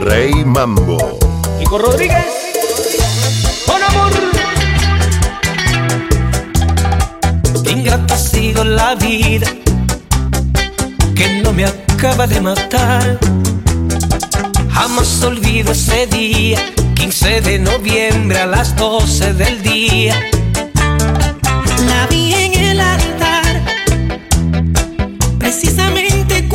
Rey Mambo. Kiko Rodríguez, con amor. Ingrata ha sido la vida que no me acaba de matar. Jamás olvido ese día, 15 de noviembre a las 12 del día. La vi en el altar, precisamente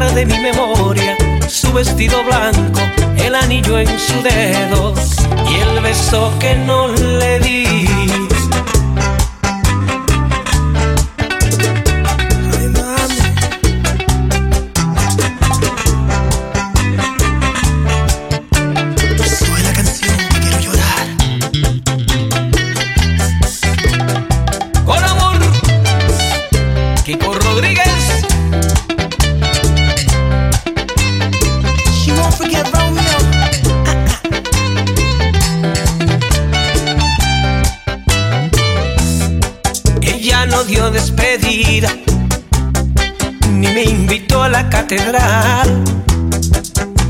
de mi memoria su vestido blanco, el anillo en su dedo y el beso que no le di.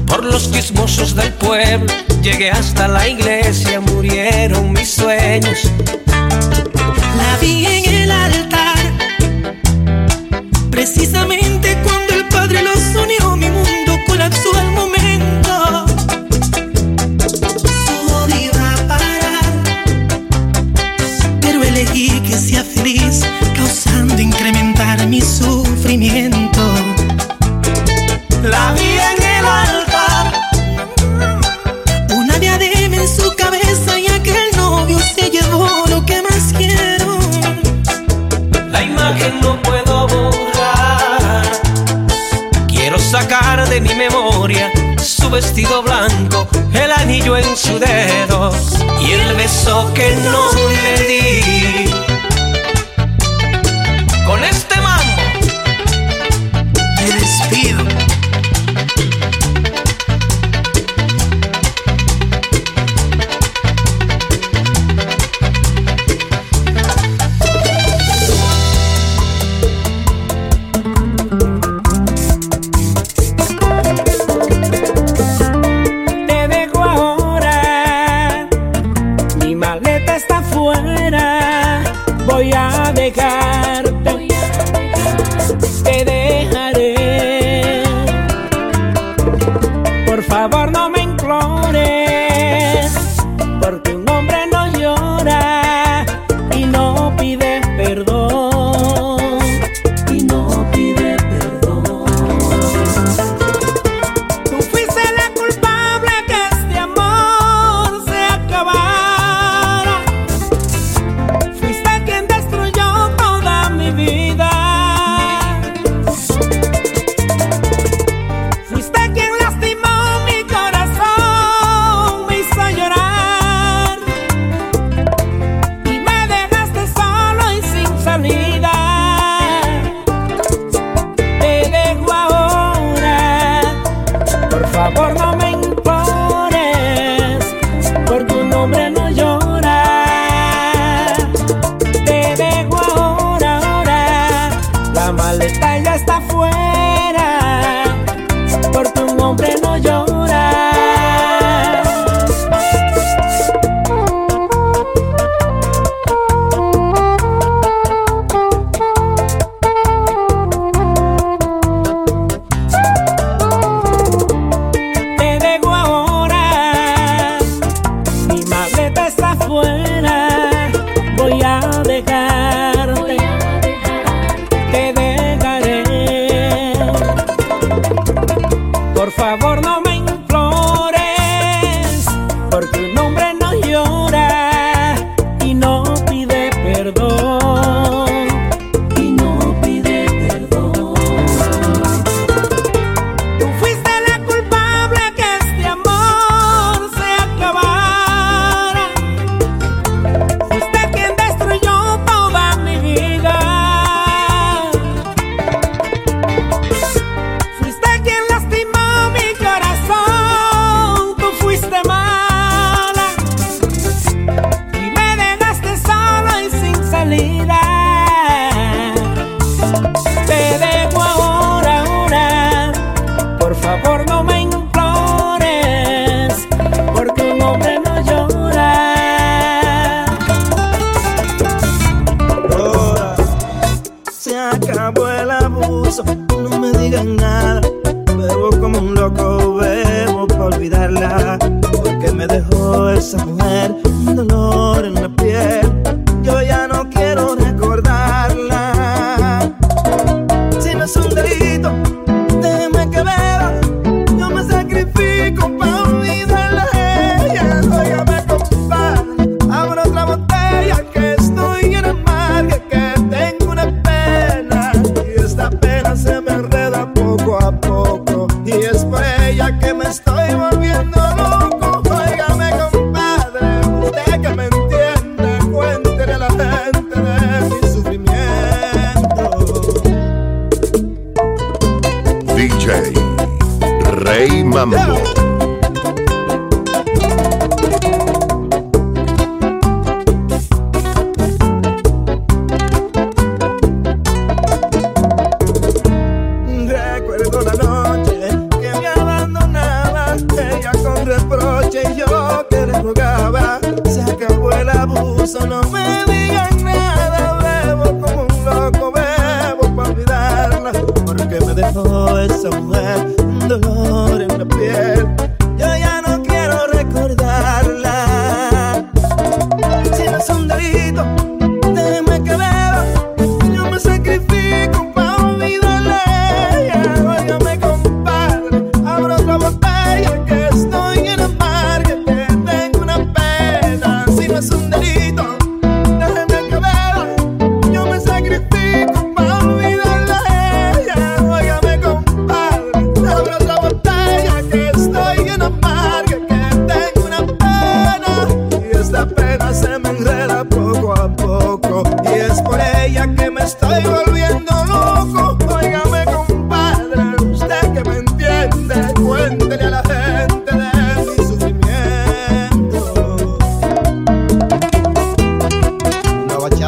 Por los chismosos del pueblo llegué hasta la iglesia, murieron mis sueños. eso que no maleta Rey Mambo. Recuerdo la noche que me abandonaba, ella con reproche y yo que le rogaba. Se acabó el abuso, no me digan nada, bebo como un loco, bebo para olvidarla, porque me dejó esa mujer dolor en la piel.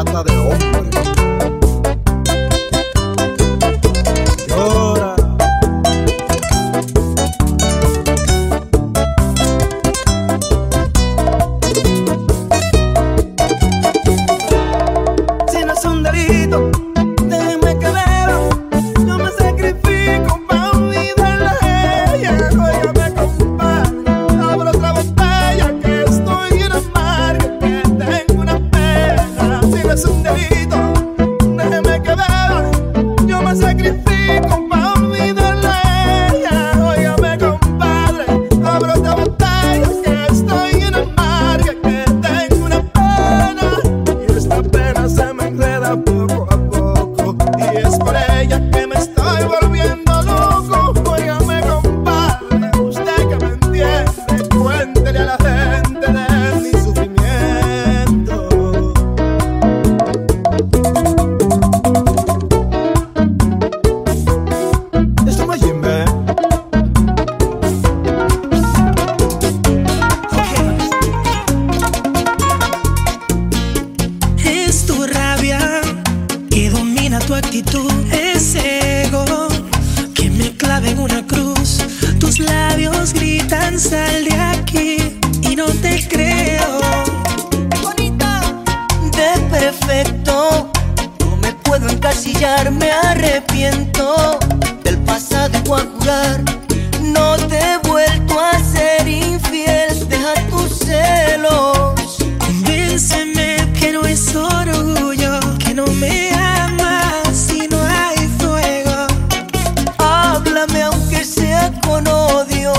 Bachata de hombre. Sal de aquí. Y no te creo. bonita de perfecto. No me puedo encasillar, me arrepiento del pasado y voy a jurar. No te he vuelto a ser infiel, deja tus celos. Convénceme que no es orgullo, que no me amas si no hay fuego. Háblame aunque sea con odio,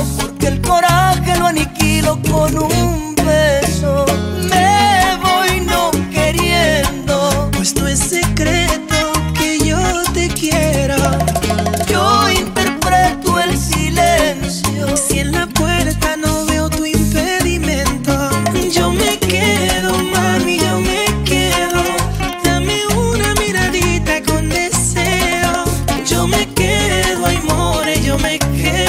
el coraje lo aniquilo con un beso. Me voy no queriendo, pues no es secreto que yo te quiera. Yo interpreto el silencio. Si en la puerta no veo tu impedimento, yo me quedo, mami, yo me quedo. Dame una miradita con deseo. Yo me quedo, amores, yo me quedo.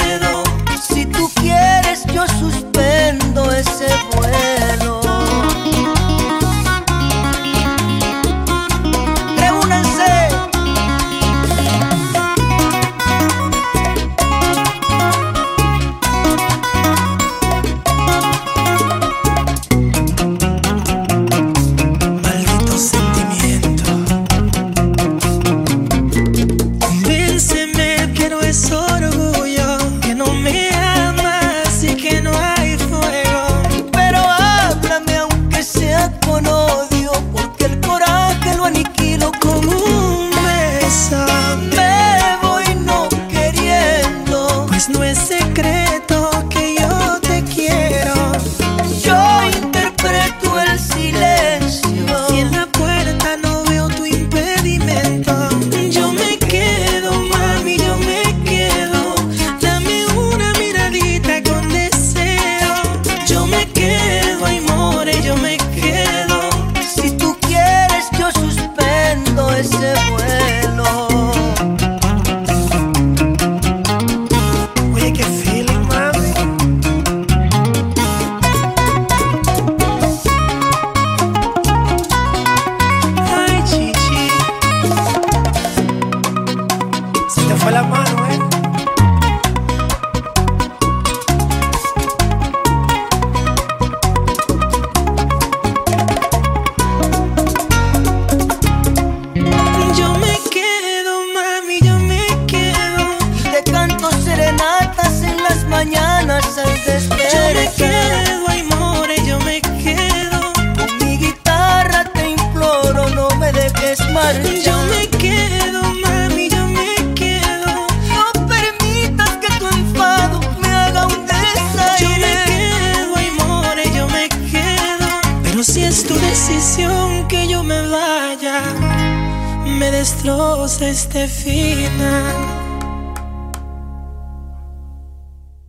Yo